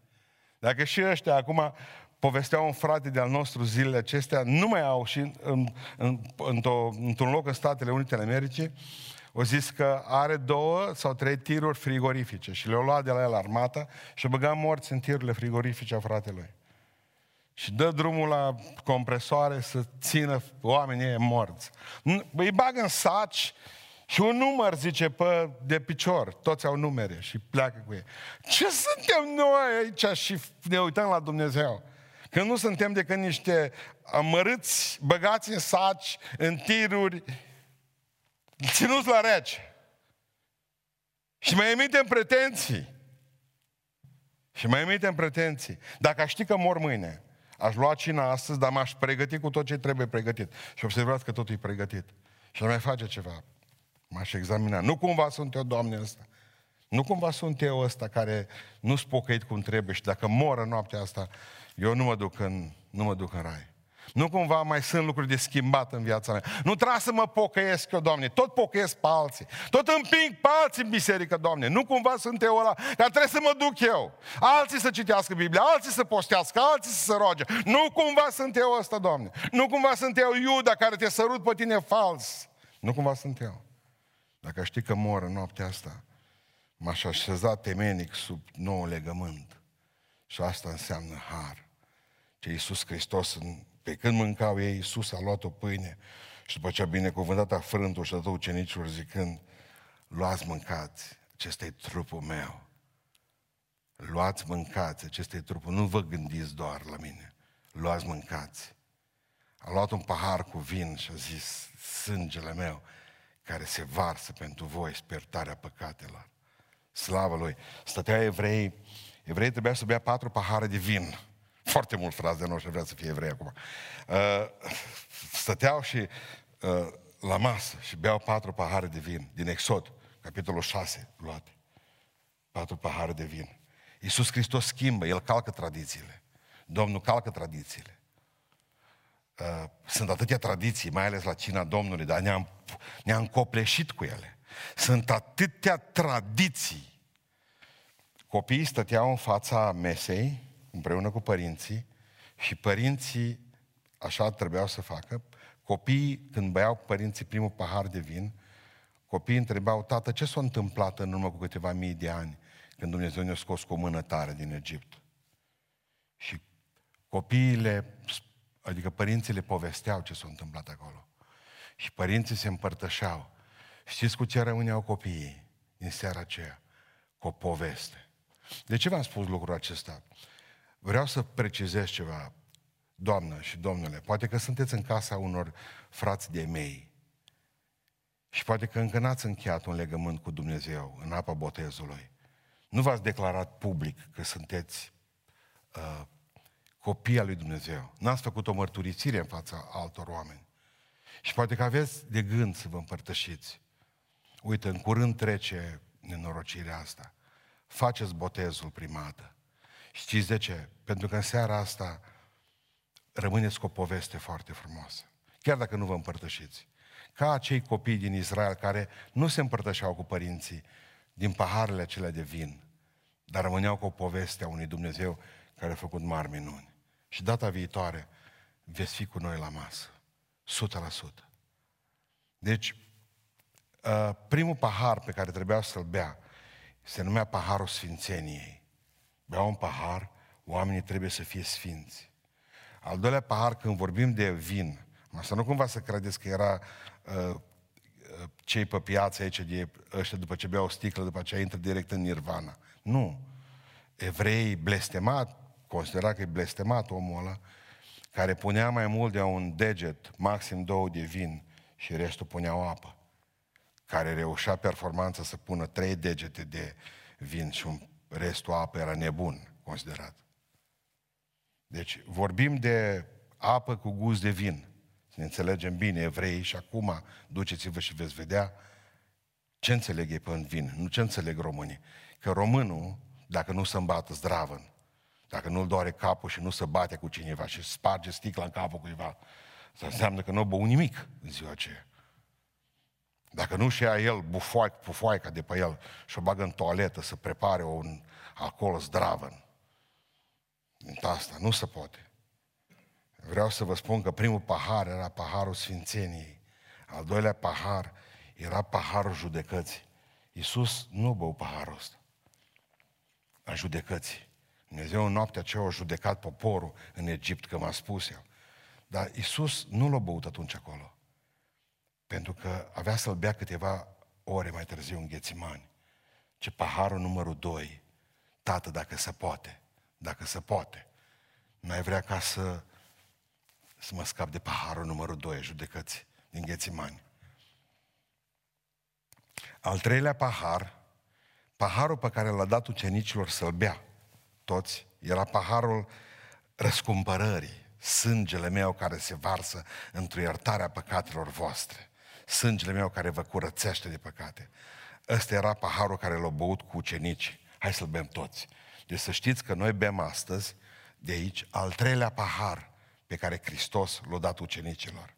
Dacă și ăștia acum povestea un frate de-al nostru zilele acestea, nu mai au și în, în, într-un loc în Statele Unite ale Americii, o zis că are două sau trei tiruri frigorifice și le-au luat de la el armata și o băga morți în tirurile frigorifice a fratelui. Și dă drumul la compresoare să țină oamenii morți. Îi bagă în saci și un număr, zice, pe de picior. Toți au numere și pleacă cu ei. Ce suntem noi aici și ne uităm la Dumnezeu? Că nu suntem decât niște amărâți, băgați în saci, în tiruri, ținuți la rece. Și mai emitem pretenții. Și mai emitem pretenții. Dacă aș ști că mor mâine, aș lua cina astăzi, dar m-aș pregăti cu tot ce trebuie pregătit. Și observați că totul e pregătit. Și mai face ceva. M-aș examina. Nu cumva sunt eu, Doamne, ăsta. Nu cumva sunt eu ăsta care nu spocăit cum trebuie și dacă mor în noaptea asta, eu nu mă duc în, nu mă duc în rai. Nu cumva mai sunt lucruri de schimbat în viața mea. Nu trebuie să mă pocăiesc eu, Doamne. Tot pocăiesc pe alții. Tot împing pe alții în biserică, Doamne. Nu cumva sunt eu ăla, dar trebuie să mă duc eu. Alții să citească Biblia, alții să postească, alții să se roage. Nu cumva sunt eu ăsta, Doamne. Nu cumva sunt eu Iuda care te sărut pe tine fals. Nu cumva sunt eu. Dacă știi că mor în noaptea asta, m-aș așeza temenic sub nou legământ. Și asta înseamnă har. Ce Iisus Hristos, pe când mâncau ei, Iisus a luat o pâine și după ce a binecuvântat a frântul și a dat ucenicilor zicând, luați mâncați, acesta e trupul meu. Luați mâncați, acesta e trupul, nu vă gândiți doar la mine. Luați mâncați. A luat un pahar cu vin și a zis, sângele meu, care se varsă pentru voi, spertarea păcatelor. Slavă Lui! Stătea evrei, evrei trebuia să bea patru pahare de vin. Foarte mult fraze de noștri vrea să fie evrei acum. Uh, stăteau și uh, la masă și beau patru pahare de vin din Exod, capitolul 6, luate. Patru pahare de vin. Iisus Hristos schimbă, El calcă tradițiile. Domnul calcă tradițiile. Uh, sunt atâtea tradiții, mai ales la cina Domnului, dar ne-am, ne-am copleșit cu ele. Sunt atâtea tradiții. Copiii stăteau în fața mesei, împreună cu părinții, și părinții așa trebuiau să facă. Copiii, când băiau părinții primul pahar de vin, copiii întrebau, tată, ce s-a întâmplat în urmă cu câteva mii de ani, când Dumnezeu ne-a scos cu o mână tare din Egipt? Și copiile, adică părinții le povesteau ce s-a întâmplat acolo. Și părinții se împărtășeau. Știți cu ce rămâneau copiii în seara aceea? Cu o poveste. De ce v-am spus lucrul acesta? Vreau să precizez ceva, doamnă și domnule. Poate că sunteți în casa unor frați de mei și poate că încă n-ați încheiat un legământ cu Dumnezeu în apa botezului. Nu v-ați declarat public că sunteți uh, copii al lui Dumnezeu. N-ați făcut o mărturisire în fața altor oameni. Și poate că aveți de gând să vă împărtășiți. Uite, în curând trece nenorocirea asta. Faceți botezul primată. Știți de ce? Pentru că în seara asta rămâneți cu o poveste foarte frumoasă. Chiar dacă nu vă împărtășiți. Ca acei copii din Israel care nu se împărtășeau cu părinții din paharele acelea de vin, dar rămâneau cu o poveste a unui Dumnezeu care a făcut mari minuni. Și data viitoare veți fi cu noi la masă. 100%. Deci, uh, primul pahar pe care trebuia să-l bea se numea paharul sfințeniei. Bea un pahar, oamenii trebuie să fie sfinți. Al doilea pahar, când vorbim de vin, asta nu cumva să credeți că era uh, uh cei pe piață aici, de ăștia după ce beau o sticlă, după aceea intră direct în nirvana. Nu. Evrei blestemat, considera că e blestemat omul ăla, care punea mai mult de un deget, maxim două de vin și restul puneau apă, care reușea performanța să pună trei degete de vin și un restul apă era nebun considerat. Deci vorbim de apă cu gust de vin. Să ne înțelegem bine, evrei, și acum duceți-vă și veți vedea ce înțeleg ei pe în vin, nu ce înțeleg românii. Că românul, dacă nu se îmbată zdravăn, dacă nu-l doare capul și nu se bate cu cineva și sparge sticla în capul cuiva, asta înseamnă că nu bău nimic în ziua aceea. Dacă nu și ia el bufoaica, bufoaica de pe el și o bagă în toaletă să prepare un alcool zdravăn, asta nu se poate. Vreau să vă spun că primul pahar era paharul Sfințeniei. Al doilea pahar era paharul judecății. Iisus nu bău paharul ăsta. A judecății. Dumnezeu în noaptea aceea a judecat poporul în Egipt, că m-a spus el. Dar Iisus nu l-a băut atunci acolo. Pentru că avea să-l bea câteva ore mai târziu în Ghețimani. Ce paharul numărul 2, tată, dacă se poate, dacă se poate, n-ai vrea ca să, să mă scap de paharul numărul 2, judecăți din Ghețimani. Al treilea pahar, paharul pe care l-a dat ucenicilor să-l bea, toți, era paharul răscumpărării, sângele meu care se varsă într-o iertarea păcatelor voastre, sângele meu care vă curățește de păcate. Ăsta era paharul care l-a băut cu ucenici. Hai să-l bem toți. Deci să știți că noi bem astăzi, de aici, al treilea pahar pe care Hristos l-a dat ucenicilor.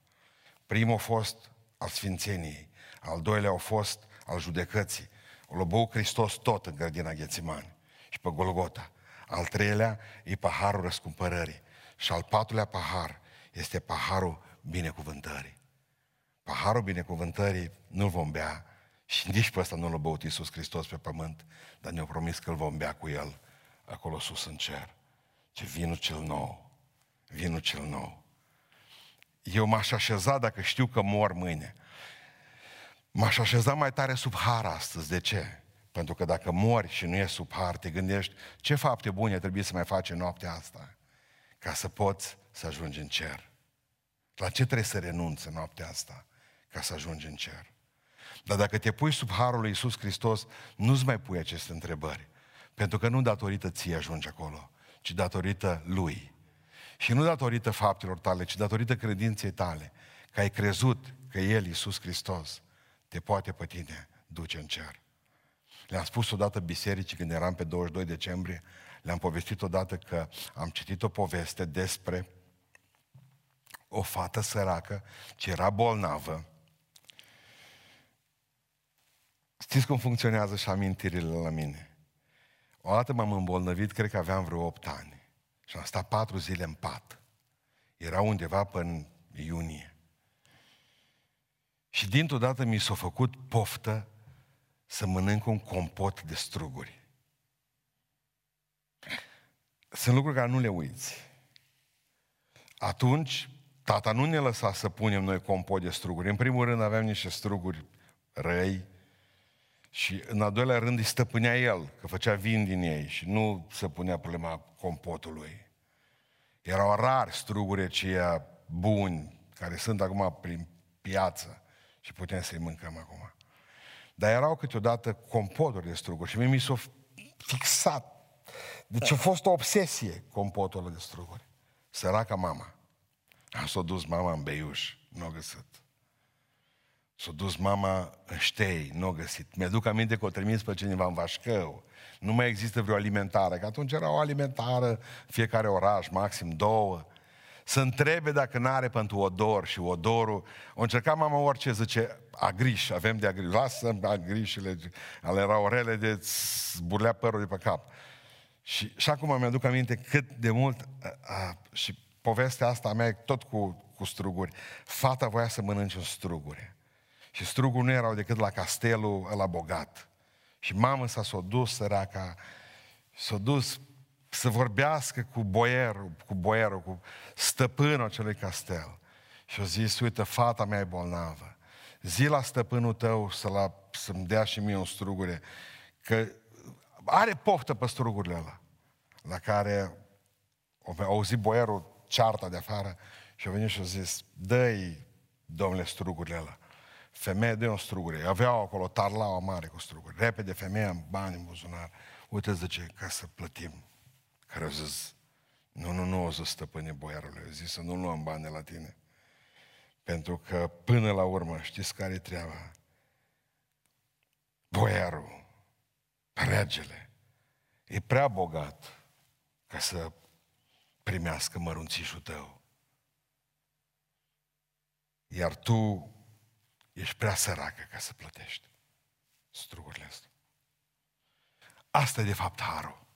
Primul a fost al Sfințeniei, al doilea a fost al judecății. L-a băut Hristos tot în grădina Ghețimani și pe Golgota. Al treilea e paharul răscumpărării. Și al patrulea pahar este paharul binecuvântării. Paharul binecuvântării nu-l vom bea și nici pe ăsta nu l-a băut Iisus Hristos pe pământ, dar ne-a promis că îl vom bea cu El acolo sus în cer. Ce vinul cel nou, vinul cel nou. Eu m-aș așeza dacă știu că mor mâine. M-aș așeza mai tare sub har astăzi. De ce? Pentru că dacă mori și nu e sub har, te gândești ce fapte bune trebuie să mai faci în noaptea asta ca să poți să ajungi în cer. La ce trebuie să renunți în noaptea asta ca să ajungi în cer? Dar dacă te pui sub harul lui Iisus Hristos, nu-ți mai pui aceste întrebări. Pentru că nu datorită ție ajungi acolo, ci datorită Lui. Și nu datorită faptelor tale, ci datorită credinței tale, că ai crezut că El, Iisus Hristos, te poate pe tine duce în cer. Le-am spus odată bisericii când eram pe 22 decembrie, le-am povestit odată că am citit o poveste despre o fată săracă ce era bolnavă. Știți cum funcționează și amintirile la mine? O dată m-am îmbolnăvit, cred că aveam vreo 8 ani. Și am stat patru zile în pat. Era undeva până în iunie. Și dintr-o dată mi s-a făcut poftă să mănânc un compot de struguri. Sunt lucruri care nu le uiți. Atunci, tata nu ne lăsa să punem noi compot de struguri. În primul rând aveam niște struguri răi Și în al doilea rând îi stăpânea el, că făcea vin din ei și nu se punea problema compotului. Erau rari struguri aceia buni, care sunt acum prin piață și putem să-i mâncăm acum. Dar erau câteodată compoturi de struguri și mie mi s-a fixat. Deci a fost o obsesie compotul de struguri. Săraca mama. Am s-o dus mama în Beiuș, nu o găsit. S-a dus mama în Ștei, nu a găsit. Mi-aduc aminte că o trimis pe cineva în Vașcău. Nu mai există vreo alimentare, că atunci era o alimentară, fiecare oraș, maxim două. Să întrebe dacă n-are pentru odor și odorul. O încerca mama orice, zice, agriș, avem de agriș. Lasă agrișile, ale erau rele de burlea părul de pe cap. Și, și acum mi-aduc aminte cât de mult, a, a, și povestea asta a mea tot cu, cu struguri. Fata voia să mănânce un struguri. Și struguri nu erau decât la castelul ăla bogat. Și mama s-a s-o dus săraca, s-a dus să vorbească cu boierul, cu boierul, cu stăpânul acelui castel. Și a zis, uite, fata mea e bolnavă. Zi la stăpânul tău să la, să-mi dea și mie un strugure, că are poftă pe strugurile ăla. La care a auzit boierul cearta de afară și a venit și a zis, dă-i, domnule, strugurile ăla. Femeie de un strugure. Aveau acolo tarlaua mare cu struguri. Repede femeia în bani în buzunar. Uite, zice, ca să plătim. Care au zis, nu, nu, nu, o zis stăpâne boiarului. A zis să nu luăm bani de la tine. Pentru că până la urmă, știți care e treaba? Boiarul, regele, e prea bogat ca să primească mărunțișul tău. Iar tu ești prea săracă ca să plătești strugurile astea. Asta e de fapt harul.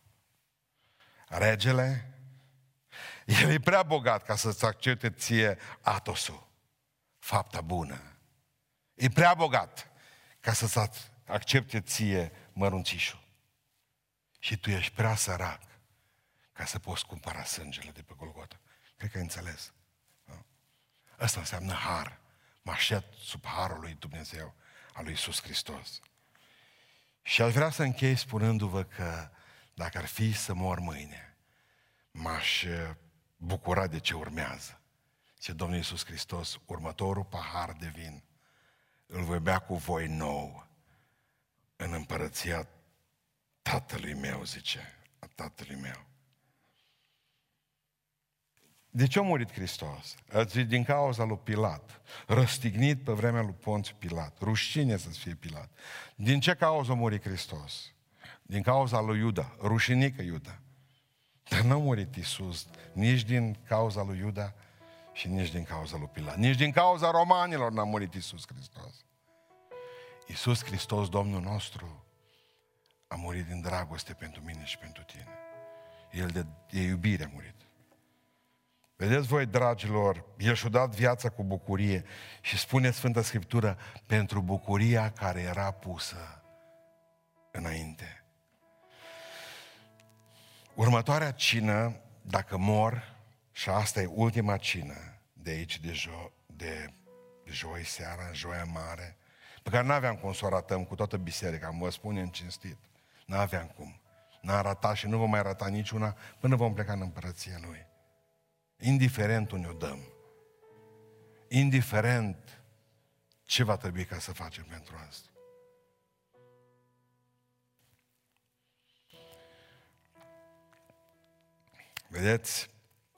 Regele, el e prea bogat ca să-ți accepte ție atosul, fapta bună. E prea bogat ca să-ți accepte ție mărunțișul. Și tu ești prea sărac ca să poți cumpăra sângele de pe Golgota. Cred că ai înțeles. Da? Asta înseamnă har mă așet sub harul lui Dumnezeu, al lui Iisus Hristos. Și aș vrea să închei spunându-vă că dacă ar fi să mor mâine, m-aș uh, bucura de ce urmează. Ce Domnul Iisus Hristos, următorul pahar de vin, îl voi bea cu voi nou în împărăția Tatălui meu, zice, a Tatălui meu. De ce a murit Hristos? Din cauza lui Pilat. Răstignit pe vremea lui Ponț Pilat. Rușine să fie Pilat. Din ce cauză a murit Hristos? Din cauza lui Iuda. Rușinică Iuda. Dar nu a murit Iisus nici din cauza lui Iuda și nici din cauza lui Pilat. Nici din cauza romanilor n-a murit Iisus Hristos. Iisus Hristos, Domnul nostru, a murit din dragoste pentru mine și pentru tine. El de, de iubire a murit. Vedeți voi, dragilor, El și-a dat viața cu bucurie și spune Sfânta Scriptură, pentru bucuria care era pusă înainte. Următoarea cină, dacă mor, și asta e ultima cină de aici, de, jo, de, de joi seara, joia mare, pe care n-aveam cum să o ratăm cu toată biserica, vă spun în cinstit. N-aveam cum. N-a ratat și nu vom mai rata niciuna până vom pleca în împărăția Lui. Indiferent unde o dăm. Indiferent ce va trebui ca să facem pentru asta. Vedeți,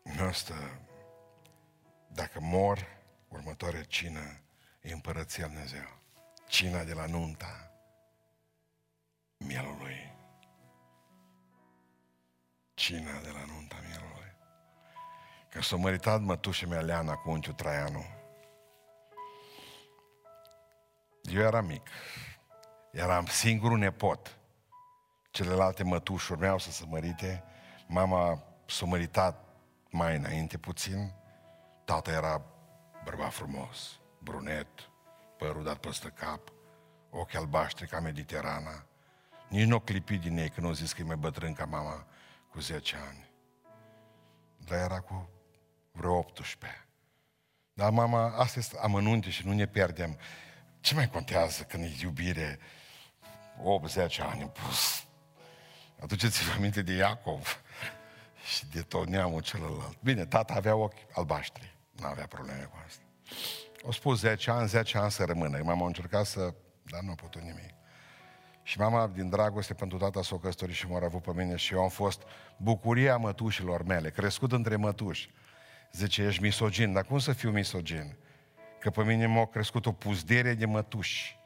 noastră, dacă mor, următoarea cină e împărăția Dumnezeu. Cina de la nunta mielului. Cina de la nunta mielului. Că s-a măritat mătușa mea Leana cu unchiul Traianu. Eu eram mic. Eram singurul nepot. Celelalte mătuși urmeau să se mărite. Mama s-a măritat mai înainte puțin. Tata era bărbat frumos, brunet, părul dat peste cap, ochi albaștri ca Mediterana. Nici nu o clipi din ei când au zis că e mai bătrân ca mama cu 10 ani. Dar era cu vreo 18. Dar mama, asta este amănunte și nu ne pierdem. Ce mai contează când e iubire? 80 ani în plus. Aduceți-vă aminte de Iacov și de tot neamul celălalt. Bine, tata avea ochi albaștri. Nu avea probleme cu asta. O spus 10 ani, 10 ani să rămână. Mama a încercat să... Dar nu a putut nimic. Și mama, din dragoste pentru tata, s-a căsătorit și m-a avut pe mine și eu am fost bucuria mătușilor mele, crescut între mătuși. Zice, ești misogin, dar cum să fiu misogin? Că pe mine m-a crescut o puzdere de mătuși.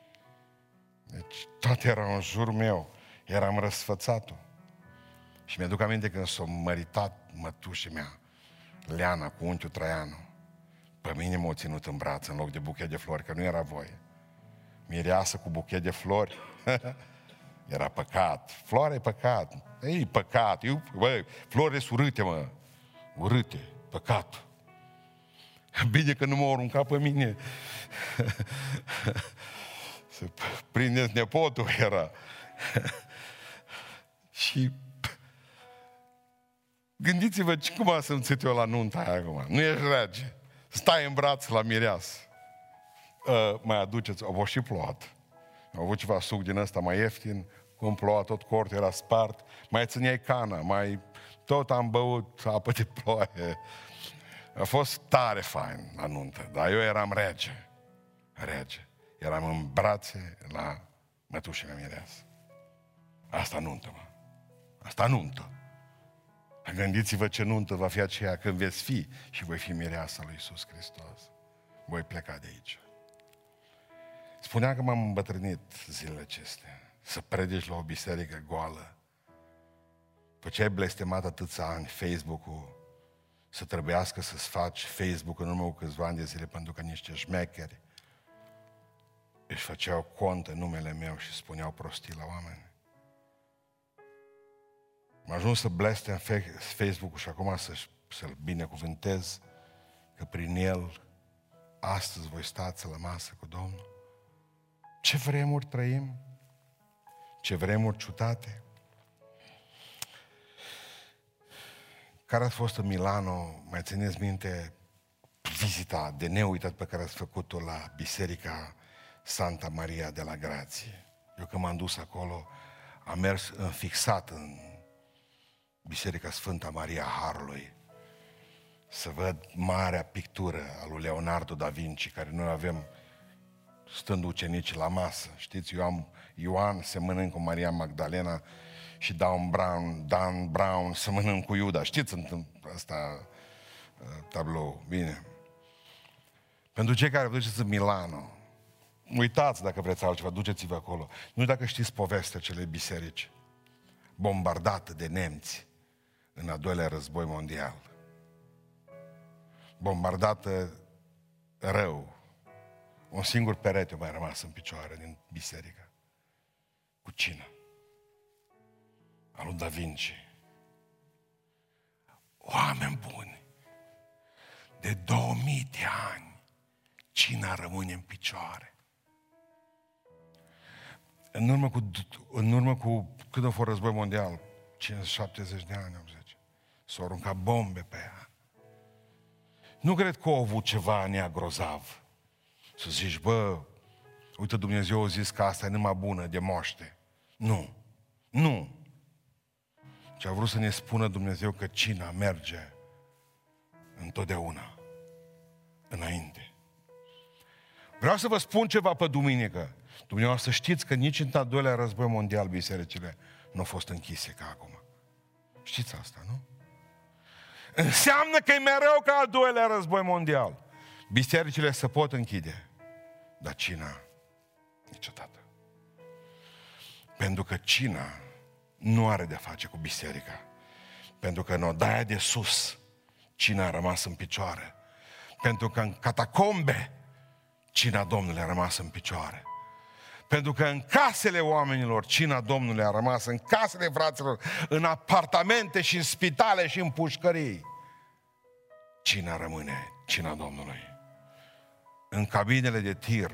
Deci toate erau în jur meu. Eram răsfățatul. Și mi-aduc aminte când s-a măritat mătușii mea, Leana cu unchiul Traianu. Pe mine m-a ținut în braț în loc de buchet de flori, că nu era voie. Mireasă cu buchet de flori. era păcat. Floare e păcat. Ei, păcat. Eu, bă, flori sunt urâte, mă. Urâte. Păcat. Bine că nu m-au aruncat pe mine. Să prindeți nepotul era. și gândiți-vă cum a simțit eu la nunta aia acum. Nu ești rege. Stai în braț la mireas. Uh, mai aduceți, au fost și plouat. Au avut ceva suc din ăsta mai ieftin, cum ploua tot cortul, era spart, mai țineai cana, mai tot am băut apă de ploaie. A fost tare fain la nuntă, dar eu eram rege. Rege. Eram în brațe la mătușile mireasă. Asta nuntă, mă. Asta nuntă. Gândiți-vă ce nuntă va fi aceea când veți fi și voi fi mireasa lui Iisus Hristos. Voi pleca de aici. Spunea că m-am îmbătrânit zilele acestea. Să predici la o biserică goală. După ce ai blestemat atâția ani Facebook-ul, să trebuiască să-ți faci Facebook în urmă cu câțiva ani de zile pentru că niște șmecheri își făceau cont în numele meu și spuneau prostii la oameni. Am ajuns să blestem Facebook-ul și acum să, să-l binecuvântez că prin el astăzi voi stați la masă cu Domnul. Ce vremuri trăim? Ce vremuri ciutate? Care ați fost în Milano? Mai țineți minte vizita de neuitat pe care ați făcut-o la Biserica Santa Maria de la Grație. Eu când m-am dus acolo, am mers fixat în Biserica Sfânta Maria Harului să văd marea pictură a lui Leonardo da Vinci, care noi avem stând ucenici la masă. Știți, eu am Ioan se mănânc cu Maria Magdalena și Dan Brown, Dan Brown se mănânc cu Iuda. Știți asta uh, tablou, bine. Pentru cei care vă duceți în Milano, uitați dacă vreți altceva, duceți-vă acolo. Nu dacă știți povestea celei biserici, bombardată de nemți în a doilea război mondial. Bombardată rău. Un singur perete mai rămas în picioare din biserică. Cu cine? Al lui Da Vinci. Oameni buni, de 2000 de ani, cina rămâne în picioare. În urmă cu, în urmă cu cât a fost război mondial, 50-70 de ani, 80, s-au aruncat bombe pe ea. Nu cred că au avut ceva în ea grozav. Să zici, bă, uite, Dumnezeu a zis că asta e numai bună de moște. Nu. Nu. Ce a vrut să ne spună Dumnezeu că cina merge întotdeauna înainte. Vreau să vă spun ceva pe duminică. Dumneavoastră știți că nici în al doilea război mondial bisericile nu au fost închise ca acum. Știți asta, nu? Înseamnă că e mereu ca al doilea război mondial. Bisericile se pot închide, dar cina niciodată. Pentru că cina nu are de face cu biserica. Pentru că în odaia de sus, cina a rămas în picioare. Pentru că în catacombe, cina Domnului a rămas în picioare. Pentru că în casele oamenilor, cina Domnului a rămas, în casele fraților, în apartamente și în spitale și în pușcării. Cina rămâne, cina Domnului. În cabinele de tir,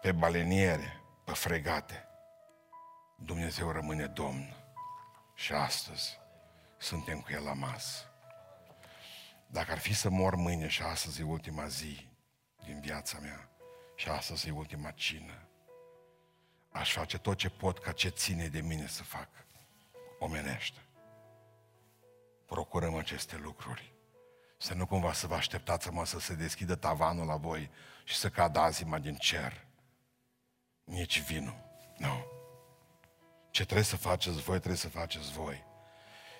pe baleniere, pe fregate, Dumnezeu rămâne Domn. Și astăzi suntem cu El la masă. Dacă ar fi să mor mâine și astăzi e ultima zi din viața mea, și astăzi e ultima cină. aș face tot ce pot ca ce ține de mine să fac omenește. Procurăm aceste lucruri. Să nu cumva să vă așteptați mă să se deschidă tavanul la voi și să cadă azima din cer. Nici vinul. Nu. No. Ce trebuie să faceți voi, trebuie să faceți voi.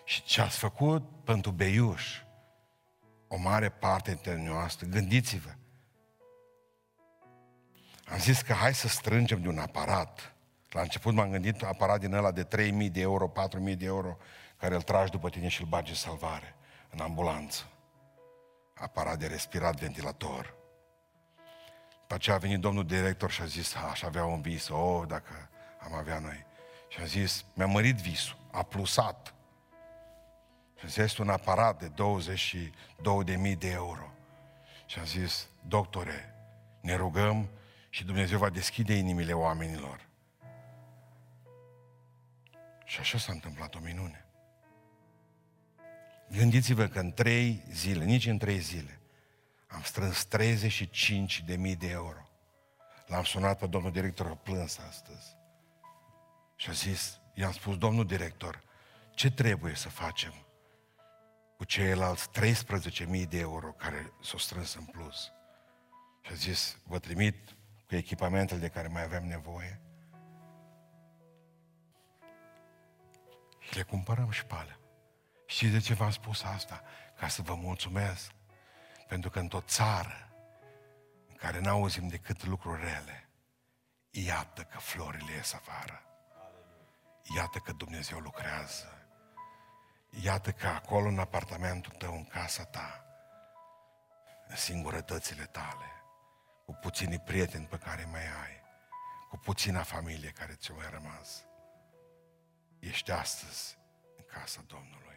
Și ce ați făcut pentru Beiuș, o mare parte dintre noastre, gândiți-vă. Am zis că hai să strângem de un aparat. La început m-am gândit aparat din ăla de 3.000 de euro, 4.000 de euro, care îl tragi după tine și îl bagi în salvare, în ambulanță. Aparat de respirat, ventilator. După aceea a venit domnul director și a zis, aș avea un vis, oh, dacă am avea noi. Și a zis, mi-a mărit visul, a plusat. Și a zis, este un aparat de 22.000 de euro. Și a zis, doctore, ne rugăm și Dumnezeu va deschide inimile oamenilor. Și așa s-a întâmplat o minune. Gândiți-vă că în trei zile, nici în trei zile, am strâns 35 de mii de euro. L-am sunat pe domnul director, a plâns astăzi. Și a zis, i-am spus, domnul director, ce trebuie să facem cu ceilalți 13.000 de euro care s-au strâns în plus? Și a zis, vă trimit cu echipamentele de care mai avem nevoie. Le cumpărăm și pe alea. Știți de ce v-am spus asta? Ca să vă mulțumesc. Pentru că într-o țară în care n-auzim decât lucruri rele, iată că florile ies afară. Iată că Dumnezeu lucrează. Iată că acolo în apartamentul tău, în casa ta, în singurătățile tale, cu puțini prieteni pe care mai ai, cu puțina familie care ți-o mai rămas, ești astăzi în casa Domnului.